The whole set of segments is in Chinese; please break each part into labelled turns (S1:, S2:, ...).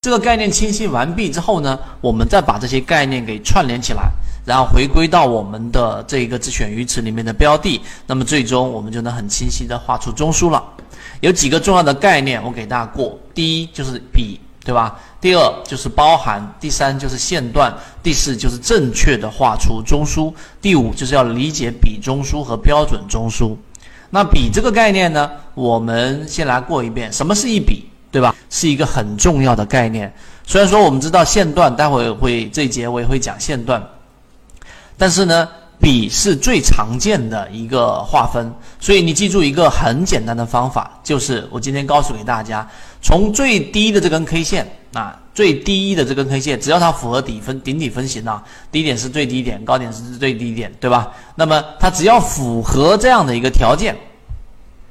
S1: 这个概念清晰完毕之后呢，我们再把这些概念给串联起来，然后回归到我们的这一个自选鱼池里面的标的，那么最终我们就能很清晰的画出中枢了。有几个重要的概念，我给大家过。第一就是比，对吧？第二就是包含，第三就是线段，第四就是正确的画出中枢，第五就是要理解比中枢和标准中枢。那比这个概念呢，我们先来过一遍，什么是一比，对吧？是一个很重要的概念。虽然说我们知道线段，待会会这一节我也会讲线段，但是呢。比是最常见的一个划分，所以你记住一个很简单的方法，就是我今天告诉给大家，从最低的这根 K 线啊，最低的这根 K 线，只要它符合底分顶底分型啊，低点是最低点，高点是最低点，对吧？那么它只要符合这样的一个条件，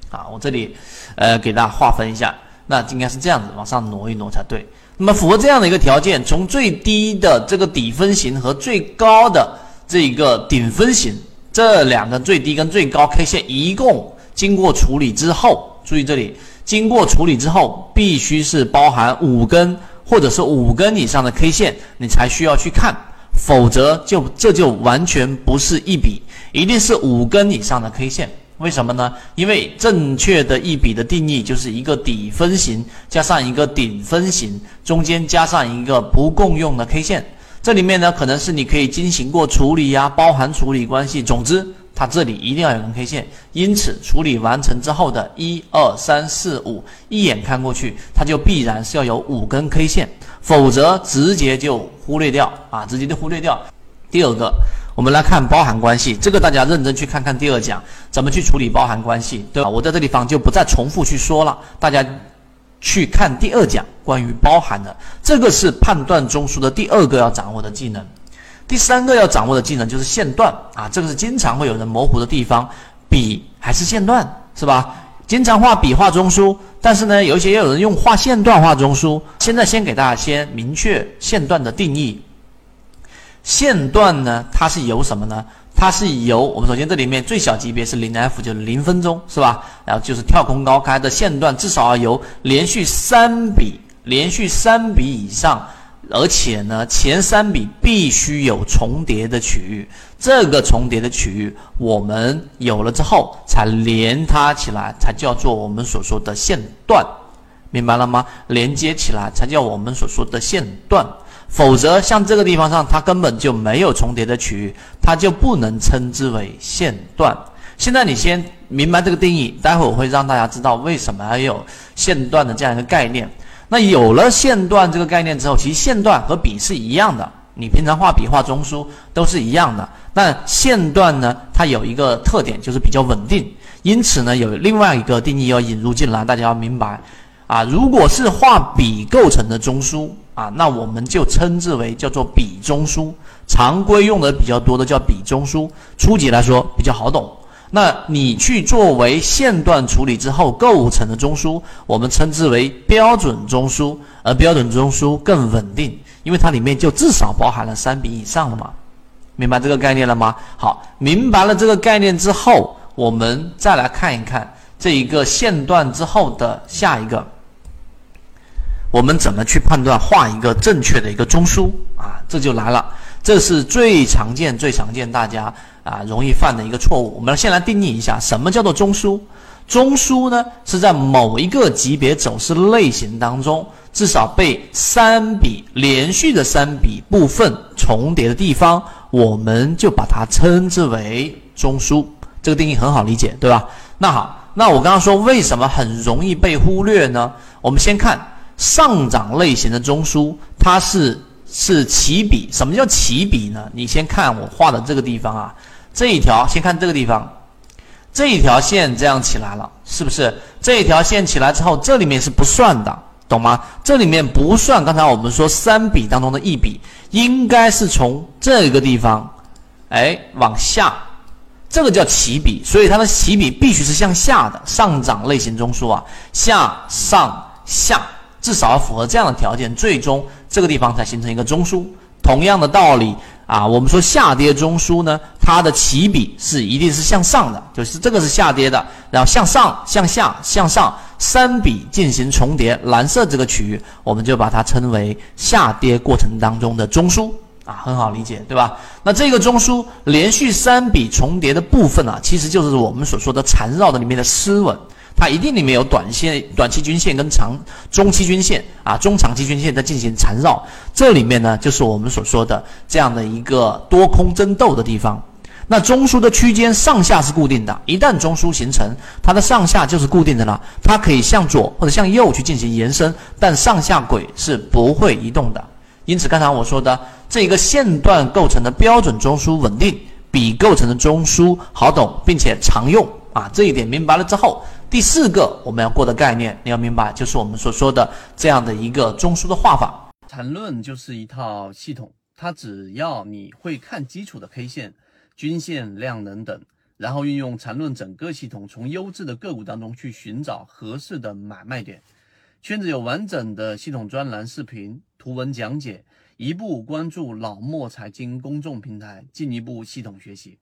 S1: 啊，我这里呃给大家划分一下，那应该是这样子，往上挪一挪才对。那么符合这样的一个条件，从最低的这个底分型和最高的。这个顶分型，这两个最低跟最高 K 线一共经过处理之后，注意这里，经过处理之后，必须是包含五根或者是五根以上的 K 线，你才需要去看，否则就这就完全不是一笔，一定是五根以上的 K 线。为什么呢？因为正确的一笔的定义就是一个底分型加上一个顶分型，中间加上一个不共用的 K 线。这里面呢，可能是你可以进行过处理呀，包含处理关系。总之，它这里一定要有根 K 线。因此，处理完成之后的一二三四五，一眼看过去，它就必然是要有五根 K 线，否则直接就忽略掉啊，直接就忽略掉。第二个，我们来看包含关系，这个大家认真去看看第二讲怎么去处理包含关系，对吧？我在这地方就不再重复去说了，大家。去看第二讲关于包含的，这个是判断中枢的第二个要掌握的技能。第三个要掌握的技能就是线段啊，这个是经常会有人模糊的地方，笔还是线段是吧？经常画笔画中枢，但是呢，有一些也有人用画线段画中枢。现在先给大家先明确线段的定义。线段呢，它是由什么呢？它是由我们首先这里面最小级别是零 F，就是零分钟，是吧？然后就是跳空高开的线段，至少要由连续三笔，连续三笔以上，而且呢，前三笔必须有重叠的区域。这个重叠的区域，我们有了之后，才连它起来，才叫做我们所说的线段，明白了吗？连接起来才叫我们所说的线段。否则，像这个地方上，它根本就没有重叠的区域，它就不能称之为线段。现在你先明白这个定义，待会我会让大家知道为什么要有线段的这样一个概念。那有了线段这个概念之后，其实线段和笔是一样的，你平常画笔画中枢都是一样的。但线段呢，它有一个特点，就是比较稳定。因此呢，有另外一个定义要引入进来，大家要明白啊，如果是画笔构成的中枢。啊，那我们就称之为叫做笔中枢，常规用的比较多的叫笔中枢。初级来说比较好懂。那你去作为线段处理之后构成的中枢，我们称之为标准中枢。而标准中枢更稳定，因为它里面就至少包含了三笔以上了嘛。明白这个概念了吗？好，明白了这个概念之后，我们再来看一看这一个线段之后的下一个。我们怎么去判断画一个正确的一个中枢啊？这就来了，这是最常见、最常见大家啊容易犯的一个错误。我们先来定义一下，什么叫做中枢？中枢呢是在某一个级别走势类型当中，至少被三笔连续的三笔部分重叠的地方，我们就把它称之为中枢。这个定义很好理解，对吧？那好，那我刚刚说为什么很容易被忽略呢？我们先看。上涨类型的中枢，它是是起笔。什么叫起笔呢？你先看我画的这个地方啊，这一条，先看这个地方，这一条线这样起来了，是不是？这一条线起来之后，这里面是不算的，懂吗？这里面不算。刚才我们说三笔当中的一笔，应该是从这个地方，哎，往下，这个叫起笔，所以它的起笔必须是向下的。上涨类型中枢啊，下上下。至少要符合这样的条件，最终这个地方才形成一个中枢。同样的道理，啊，我们说下跌中枢呢，它的起笔是一定是向上的，就是这个是下跌的，然后向上、向下、向上三笔进行重叠，蓝色这个区域我们就把它称为下跌过程当中的中枢啊，很好理解，对吧？那这个中枢连续三笔重叠的部分啊，其实就是我们所说的缠绕的里面的丝纹。它一定里面有短线、短期均线跟长、中期均线啊，中长期均线在进行缠绕。这里面呢，就是我们所说的这样的一个多空争斗的地方。那中枢的区间上下是固定的，一旦中枢形成，它的上下就是固定的了。它可以向左或者向右去进行延伸，但上下轨是不会移动的。因此，刚才我说的这个线段构成的标准中枢稳定，比构成的中枢好懂并且常用啊。这一点明白了之后。第四个我们要过的概念，你要明白，就是我们所说的这样的一个中枢的画法。
S2: 缠论就是一套系统，它只要你会看基础的 K 线、均线、量能等，然后运用缠论整个系统，从优质的个股当中去寻找合适的买卖点。圈子有完整的系统专栏、视频、图文讲解，一步关注老莫财经公众平台，进一步系统学习。